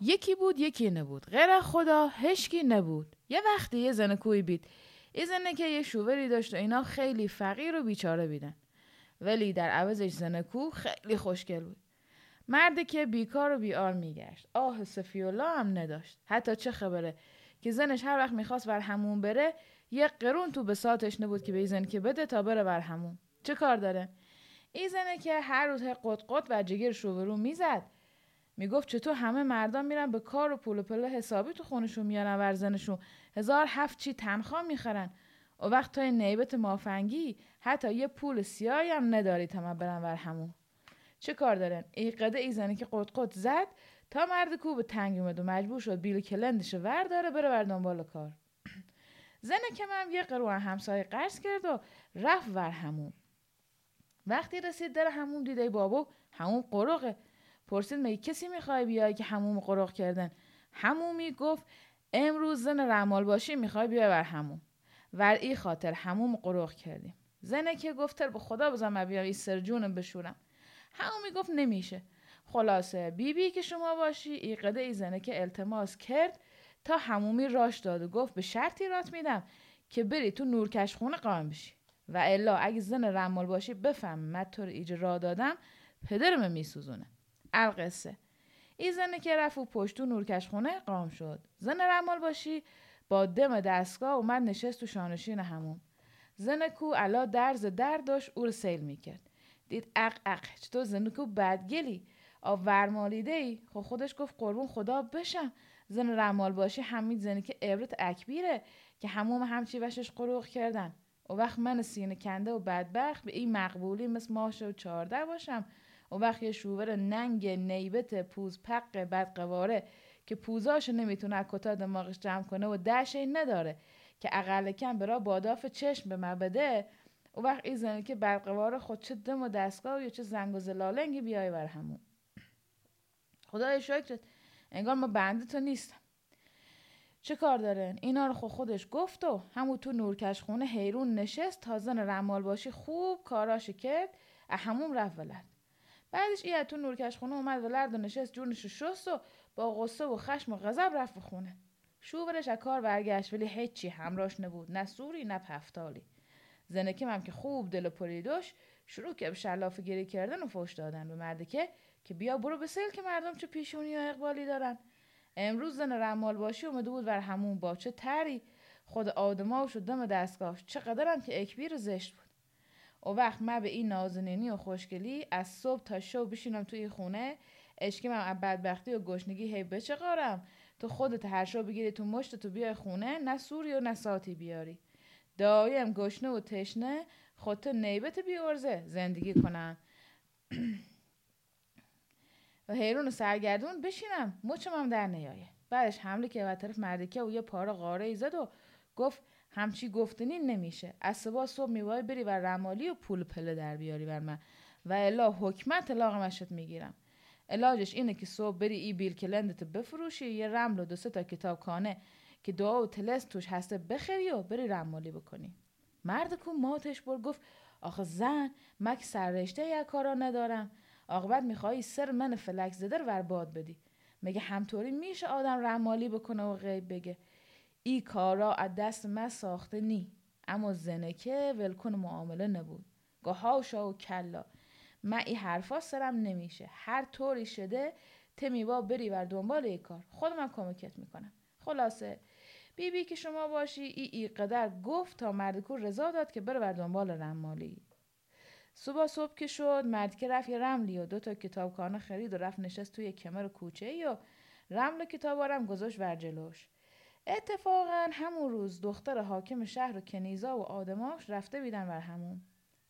یکی بود یکی نبود. غیر خدا هشکی نبود. یه وقتی یه زن کوی بید. یه زنه که یه شووری داشت و اینا خیلی فقیر و بیچاره بیدن. ولی در عوضش زن کو خیلی خوشگل بود. مردی که بیکار و بیار میگشت. آه سفیولا هم نداشت. حتی چه خبره که زنش هر وقت می‌خواست بر همون بره یه قرون تو بساتش نبود که به زن که بده تا بره بر همون. چه کار داره؟ این زنه که هر روز قط و جگر شوورو می‌زد می‌گفت چطور همه مردان میرن به کار و پول و پله حسابی تو خونشون میارن ورزنشون هزار هفت چی تنخواه می‌خرن. و وقت تا نیبت مافنگی حتی یه پول سیاهی هم نداری تا من برن ور همون. چه کار دارن؟ ای قده ای زنی که قط زد تا مرد کو به تنگ اومد و مجبور شد بیل کلندش ور داره بره بر دنبال کار. زن که من یه قروان همسایه قرض کرد و رفت ور همون. وقتی رسید در همون دیده بابو همون قرقه پرسید می کسی می‌خوای بیای که هموم قرق کردن؟ همومی گفت امروز زن رمال باشی می‌خوای بیای بر همون ور ای خاطر هموم قرق کردیم. زنه که گفت به خدا بزن بیای ای سرجونم بشورم. همون می‌گفت نمیشه. خلاصه بیبی بی که شما باشی ای قده ای زنه که التماس کرد تا همومی راش داد و گفت به شرطی رات میدم که بری تو نورکش خونه قایم بشی. و الا اگه زن رمال باشی بفهم من تو را دادم پدرم میسوزونه. القصه. این زنه که رفت و پشتو نورکش خونه قام شد. زن رمال باشی با دم دستگاه اومد نشست تو شانشین همون زن کو علا درز در داشت او سیل می‌کرد. دید اق اق چطور زن کو بدگلی؟ آ ورمالیده ای خب خودش گفت قربون خدا بشم. زن رمال باشی همین زنی که عبرت اکبیره که هموم همچی وشش قروق کردن. و وقت من سینه کنده و بدبخت به این مقبولی مثل ماش و چارده باشم. و وقت یه شوور ننگ نیبت پوز پق بدقواره که پوزاشو نمی‌تونه کتا دماغش جمع کنه و دشه نداره که اقل کم برا باداف چشم به من بده و وقت این زنه که بدقواره خود چه دم و دستگاه و یا چه زنگ و زلالنگی بیای بر همون. خدای شکرت. انگار ما بنده تو نیستم. چه کار دارن؟ اینا رو خود خودش گفت و همون تو نورکش خونه حیرون نشست تا زن رمال باشی خوب کاراش کرد همون رفت ولد. بعدش ای تو نورکش خونه اومد ولد و نشست جونش شست و با غصه و خشم و غضب رفت به خونه. شوورش از کار برگشت ولی هیچی همراش نبود نه سوری نه پفتالی. زنکیم هم که خوب دل و پری شروع که به شلاف گیری کردن و فوش دادن به مردکه که بیا برو به سیل که مردم چه پیشونی و اقبالی دارن. امروز زن رمال باشی اومده بود بر همون با چه تری. خود آدما و دم دستگاهش چقدرم که اکبیر زشت بود. و وقت من به این نازنینی و خوشگلی از صبح تا شب بشینم توی خونه اشکیم هم از بدبختی و گشنگی هی بچقارم تو خودت هر شب بگیری تو مشت تو بیای خونه نه سوری و نه ساتی بیاری. دایم گشنه و تشنه خودت نیبت بیارزه زندگی کنم. و حیرون و سرگردون بشینم. مچم هم در نیایه. بعدش حمله که و طرف مردکه و یه پاره قاره ای زد و گفت همچی گفتنی نمیشه. از صبح صبح میوای بری و رمالی و پول پله در بیاری بر من. و الا حکمت طلاق مشت می‌گیرم. علاجش اینه که صبح بری ای بیل کلندت بفروشی یه رمل و دو سه تا کتاب کانه که دعا و تلس توش هسته بخری و بری رمالی بکنی. مرد کو ماتش بر گفت آخه زن مک سررشته یا کارا ندارم. عاقبت میخوایی سر من فلک زده ور باد بدی. مگه همطوری میشه آدم رمالی بکنه و غیب بگه؟ ای کارا از دست من ساخته نی. اما زنکه ولکن معامله نبود. گاهاشا و کلا. من ای حرفا سرم نمیشه. هر طوری شده تمیوا بری بر دنبال ای کار. خود من کمکت می‌کنم. خلاصه. بی بی که شما باشی ای ای قدر گفت تا مردکو رضا داد که بره بر دنبال رمالی. صبح صبح که شد مرد که رفت یه رملی و دو تا کتابخانه خرید و رفت نشست توی کمر کوچه ای و رمل و کتابارم گذاشت بر جلوش. اتفاقا همون روز دختر حاکم شهر و کنیزا و آدماش رفته بیدن بر همون.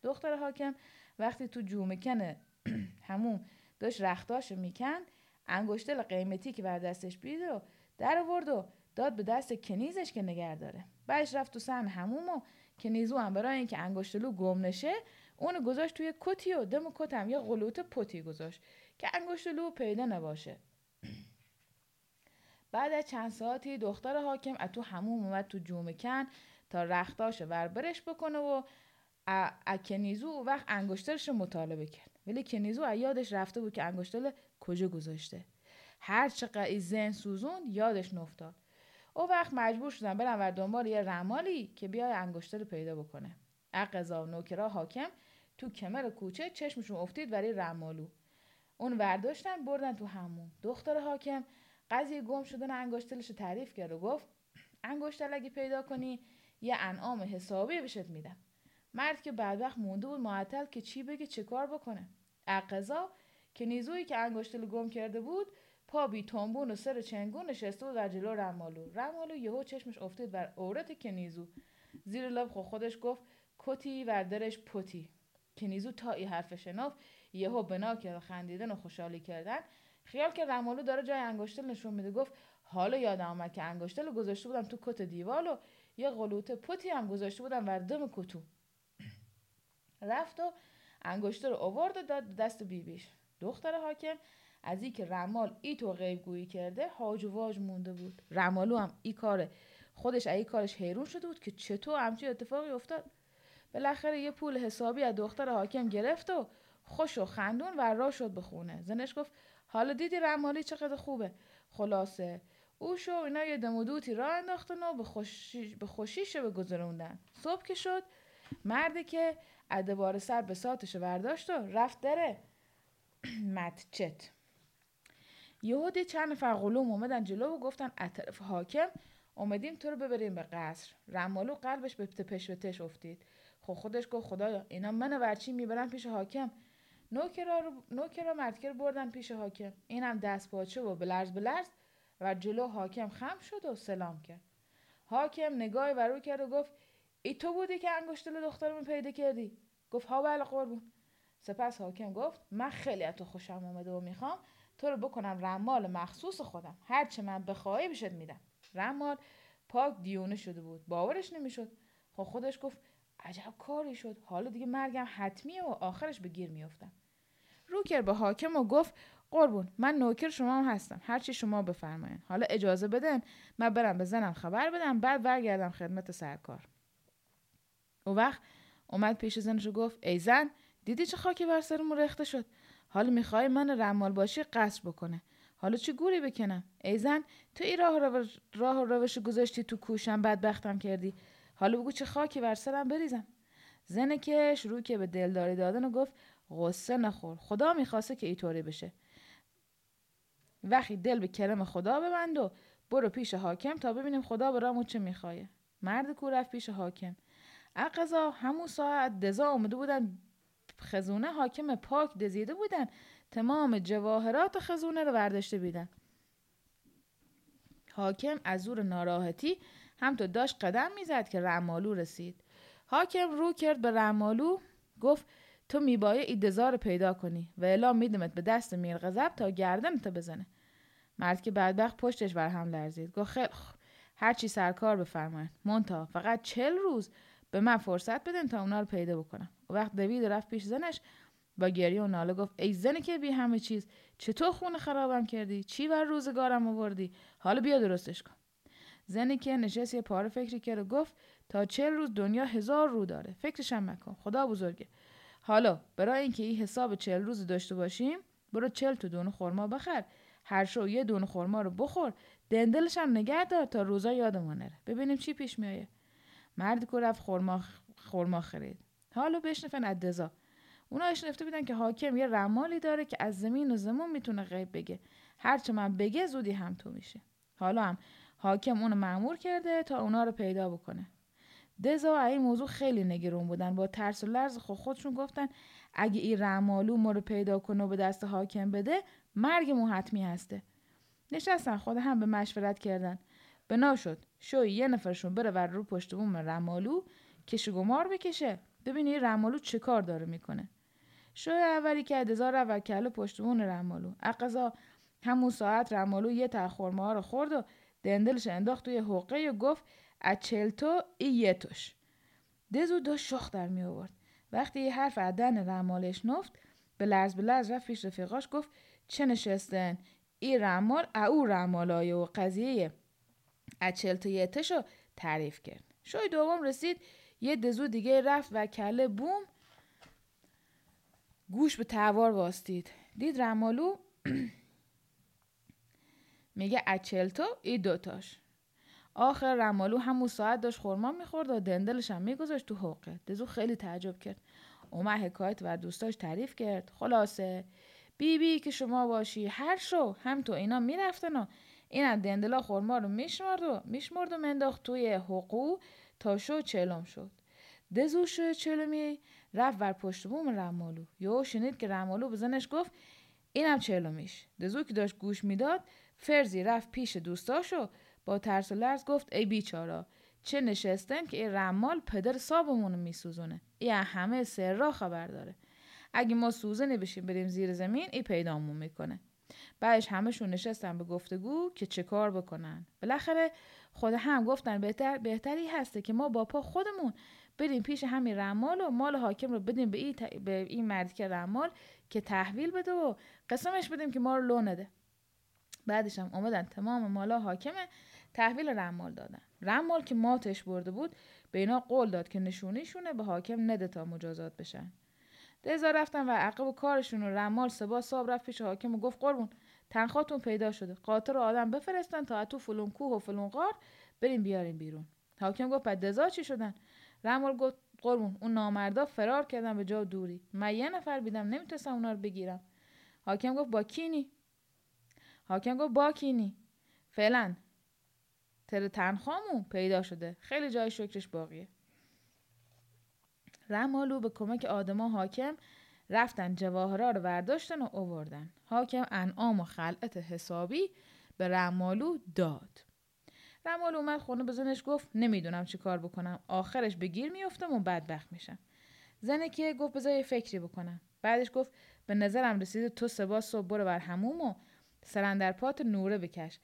دختر حاکم وقتی تو جومکن همون داشت رختاش می‌کند انگشتل قیمتی که بر دستش بید و در آورد و داد به دست کنیزش که نگه داره. بعدش رفت تو سن هموم و کنیزو هم برای اینکه انگشتلو گم نشه اون گذاشت توی کتی و دم کتم یه قلوت پتی گذاشت که انگشتلو پیدا نباشه. بعد از چند ساعتی دختر حاکم از تو هموم اومد تو جومکن تا رختاش وربرش بکنه و از کنیزو وقت انگشترش مطالبه کرد. ولی کنیزو یادش رفته بود که انگشتر کجا گذاشته. هر چقدر زن سوزون یادش نفتاد او وقت مجبور شدن برن و دنبال یه رمالی که بیای انگشتر پیدا بکنه. اقضا نوکرا حاکم تو کمر کوچه چشمشون افتید ولی رمالو. اون ورداشتن بردن تو همون دختر حاکم قضیه گم شدن انگشتلش تعریف کرد و گفت انگشتل اگه پیدا کنی یه انعام حسابی بهشت میدم. مرد که بعد وقت مونده بود معطل که چی بگه چه کار بکنه. اقضا که نیزویی که انگشتل گم کرده بود پا بی تنبون و سر چنگون نشسته بود در جلو رمالو. رمالو یهو چشمش افتید بر عورت کنیزو زیر لب خودش گفت کتی و درش پتی. کنیزو تا ای حرف شناف یهو بنا کرد خندیدن و خوشحالی کردن. خیال که رمالو داره جای انگشتل نشون میده. گفت حالا یادم آمد که انگشتل گذاشته بودم تو کت دیوال و یه قلوته پتی هم گذاشته بودم وردم کتو. رفت و انگشتر رو آورد و داد دست بیبیش. دختر حاکم از که رمال ای تو غیب گویی کرده هاج و واج مونده بود. رمالو هم ای کاره خودش ای کارش حیرون شده بود که چطور همچی اتفاقی افتاد. بالاخره یه پول حسابی از دختر حاکم گرفت و خوش و خندون و راه شد به خونه. زنش گفت حالا دیدی رمالی چقدر خوبه. خلاصه. او شو اینا یه دمودوتی راه انداختن و به, خوشی به به گذروندن. صبح که شد مردی که ادبار سر به ساتش ورداشت و رفت دره متچت یهودی چند نفر غلوم اومدن جلو و گفتن از طرف حاکم اومدیم تو رو ببریم به قصر. رمالو قلبش به تپش و تش افتید. خب خودش گفت خدایا اینا من ورچی می‌برن پیش حاکم؟ نوکرا رو نوکرا بردن پیش حاکم. اینم دست پاچه و بلرز بلرز و جلو حاکم خم شد و سلام کرد. حاکم نگاهی ورو کرد و گفت ای تو بودی که انگشتل دخترمو پیدا کردی؟ گفت ها بله قربون. سپس حاکم گفت من خیلی از تو خوشم اومده و می‌خوام تو رو بکنم رمال مخصوص خودم. هرچه من بخواهی بشد میدم. رمال پاک دیونه شده بود. باورش نمی‌شد. خب خودش گفت عجب کاری شد. حالا دیگه مرگم حتمیه و آخرش به گیر میافتم. روکر به حاکم و گفت قربون من نوکر شما هم هستم هرچی شما بفرمایین. حالا اجازه بدن من برم به زنم خبر بدم بعد برگردم خدمت سرکار. او وقت اومد پیش زنش و گفت ای زن دیدی چه خاکی بر سرمون رخته شد؟ حالا می‌خوای من رمال باشی قصر بکنه. حالا چه گوری بکنم؟ ای زن تو این راه روش, راه روش گذاشتی تو کوشم بدبختم کردی. حالا بگو چه خاکی بر سرم بریزم. زنه که شروع که به دلداری دادن و گفت غصه نخور خدا می‌خواسته که اینطوری بشه. وقتی دل به کرم خدا ببند و برو پیش حاکم تا ببینیم خدا برامو چه می‌خواه مرد کو رفت پیش حاکم. اقضا همون ساعت دزا اومده بودن خزونه حاکم پاک دزیده بودن. تمام جواهرات خزونه رو برداشته بیدن. حاکم از زور ناراحتی هم تو داشت قدم می‌زد که رمالو رسید. حاکم رو کرد به رمالو گفت تو میبایه ایدزار پیدا کنی و الا میدمت به دست میر غضب تا گردن تو بزنه. مرد که بدبخت پشتش بر هم لرزید. گفت خیلی هرچی سرکار بفرمایید مونتا فقط چل روز به من فرصت بدن تا اونا رو پیدا بکنم. و وقت دوید رفت پیش زنش با گریه و ناله گفت ای زنی که بی همه چیز چطور خون خرابم کردی؟ چی بر روزگارم آوردی؟ حالا بیا درستش کن. زنی که نشست یه پاره فکری کرد و گفت تا چل روز دنیا هزار رو داره. فکرشم مکن خدا بزرگه. حالا برای اینکه این حساب چل روز داشته باشیم برو چل تو دونه خورما بخر. هر شو یه دونه خورما رو بخور. دندلش هم نگه دار تا روزا یادمون نره. ببینیم چی پیش میایه مردی که رفت خورما خورما خرید. حالا بشنفن ادزا اونا اشنفته بودن که حاکم یه رمالی داره که از زمین و زمون می‌تونه غیب بگه. هرچه من بگه زودی هم تو میشه. حالا هم حاکم اونو معمور کرده تا اونا رو پیدا بکنه. دزا این موضوع خیلی نگرون بودن. با ترس و لرز خود خودشون گفتن اگه این رمالو ما رو پیدا کنه و به دست حاکم بده مرگ مو حتمی هسته. نشستن خود هم به مشورت کردن. بنا شد. شوی یه نفرشون بره ور رو پشت بوم رمالو کشگمار بکشه. ببینی رمالو چه کار داره می‌کنه. شوی اولی که ادزار و کل پشت بون رمالو اقضا همون ساعت رمالو یه تخورما رو خورد و دندلش انداخت توی حقه و گفت اچلتو ای یه توش. دزو دو شخ در می آورد. وقتی یه حرف عدن رمالش نفت به لرز به لرز رفت پیش رفیقاش گفت چه نشستن؟ ای رمال او رمالای و قضیه اچلتو یه تشو تعریف کرد. شوی دوم رسید یه دزو دیگه رفت و کله بوم گوش به توار واستید. دید رمالو میگه اچلتو ای دوتاش. آخر رمالو همون ساعت داشت خورما می‌خورد و دندلش هم میگذاشت تو حقه دزو خیلی تعجب کرد. اومد حکایت و دوستاش تعریف کرد. خلاصه بی بی که شما باشی هر شو هم تو اینا می‌رفتن و این دندلا خورما رو میشمرد و میشمرد و منداخت توی حقو تا شو چلم شد. دزو شو چلمی رفت بر پشت بوم رمالو. یهو شنید که رمالو به زنش گفت اینم چلمیش. دزو که داشت گوش می‌داد فرزی رفت پیش دوستاشو با ترس و لرز گفت ای بیچارا چه نشستن که این رمال پدر صابمون رو میسوزونه؟ ای همه سر را خبر داره. اگه ما سوزنی بشیم بریم زیر زمین ای پیدامون می‌کنه. بعدش همشون نشستن به گفتگو که چه کار بکنن. بالاخره خود هم گفتن بهتر بهتری هسته که ما با پا خودمون بریم پیش همین رمال و مال حاکم رو بدیم به این, به این مردی که رمال که تحویل بده و قسمش بدیم که ما رو لو نده. بعدش هم اومدن تمام مالا حاکمه تحویل رمال دادن. رمال که ماتش برده بود به اینا قول داد که نشونیشونه به حاکم نده تا مجازات بشن. دزا رفتن و عقب کارشون و رمال سبا صاحب رفت پیش حاکم و گفت قربون تنخواتون پیدا شده. قاطر و آدم بفرستن تا تو فلون کوه و فلون غار بریم بیاریم بیرون. حاکم گفت بعد دزا چی شدن؟ رمال گفت قربون اون نامردا فرار کردن به جا دوری. من یه نفر بیدم نمی‌تونستم اونا رو بگیرم. حاکم گفت با کینی؟ حاکم گفت با کینی. فعلا. تر تنخوامون پیدا شده. خیلی جای شکرش باقیه. رمالو به کمک آدما حاکم رفتن جواهرا رو برداشتن و اووردن. حاکم انعام و خلعت حسابی به رمالو داد. رمالو اومد خونه به زنش گفت نمی‌دونم چی کار بکنم. آخرش به گیر میفتم و بدبخت میشم. زنه که گفت بذار فکری بکنم. بعدش گفت به نظرم رسیده تو سبا صبح برو بر هموم و سرندر پات نوره بکش.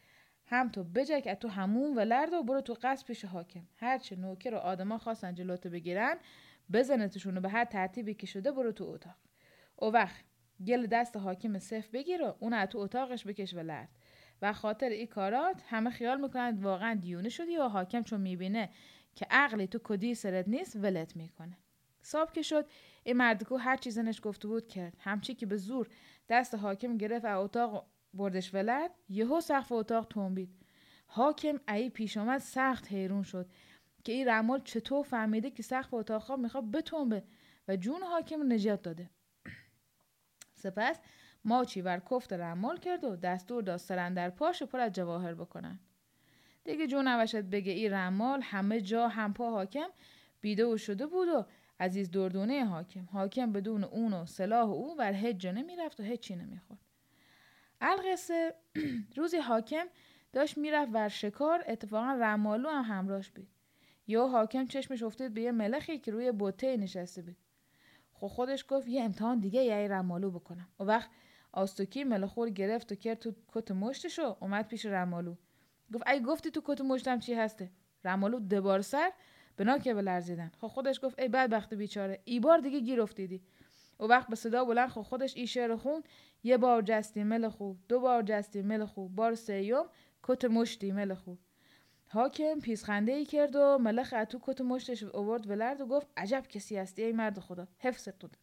هم تو بجک تو همون و لرد و برو تو قصد پیش حاکم. هرچه نوکر و آدما خواستن جلوتو بگیرن بزنتشون و به هر ترتیبی که شده برو تو اتاق. او وقت گل دست حاکم صف بگیر و اون تو اتاقش بکش و لرد. و خاطر این کارات همه خیال می‌کنند واقعا دیونه شدی و حاکم چون می‌بینه که عقلی تو کدی سرت نیست ولت می‌کنه. صاحب که شد این مردکو هر چی زنش گفته بود کرد. همچی که به زور دست حاکم گرفت از اتاق بردش ولد یهو سقف اتاق تنبید. حاکم ای پیش آمد سخت حیرون شد که این رمال چطور فهمیده که سقف اتاق خواب می‌خواد بتنبه و جون حاکم نجات داده. سپس ماچی ور کفت رمال کرد و دستور داد سرندر پاش پر از جواهر بکنن. دیگه جون نوشد بگه این رمال همه جا هم پا حاکم بیده و شده بود و عزیز دردونه حاکم. حاکم بدون اون و سلاح او بر هیچ جا نمی‌رفت و هیچی نمی‌خورد. القصه روزی حاکم داشت می‌رفت ور شکار اتفاقا رمالو هم همراهش بود. یا حاکم چشمش افتید به یه ملخی که روی بوته نشسته بود. خب خودش گفت یه امتحان دیگه یه رمالو بکنم. و وقت آستوکی ملخور گرفت و کرد تو کت مشتشو اومد پیش رمالو. گفت ای گفتی تو کت مشتم چی هسته؟ رمالو دبار سر بنا که بلرزیدن. خب خودش گفت ای بدبخت بیچاره ای بار دیگه گیر افتیدی. و وقت به صدا بلند خب خودش ای شعر خون یه بار جستی ملخو دو بار جستی ملخو بار سیوم کت مشتی ملخو حاکم پیسخنده ای کرد و ملخ اتو کت مشتش اوورد ولرد و گفت عجب کسی هستی ای مرد خدا حفظت بود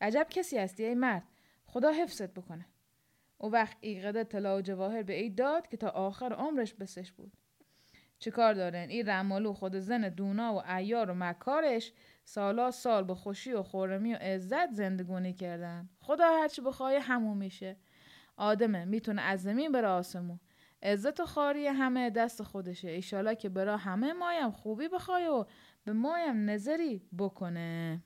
عجب کسی هستی ای مرد خدا حفظت بکنه. او وقت ایقده طلا و جواهر به ای داد که تا آخر عمرش بسش بود. چه کار دارن؟ این رمالو خود زن دونا و ایار و مکارش سالا سال به خوشی و خورمی و عزت زندگونی کردن. خدا هرچی بخوای همون میشه. آدمه می‌تونه از زمین بره آسمون. عزت و خاری همه دست خودشه. ایشالا که برا همه مایم خوبی بخوای و به مایم نظری بکنه.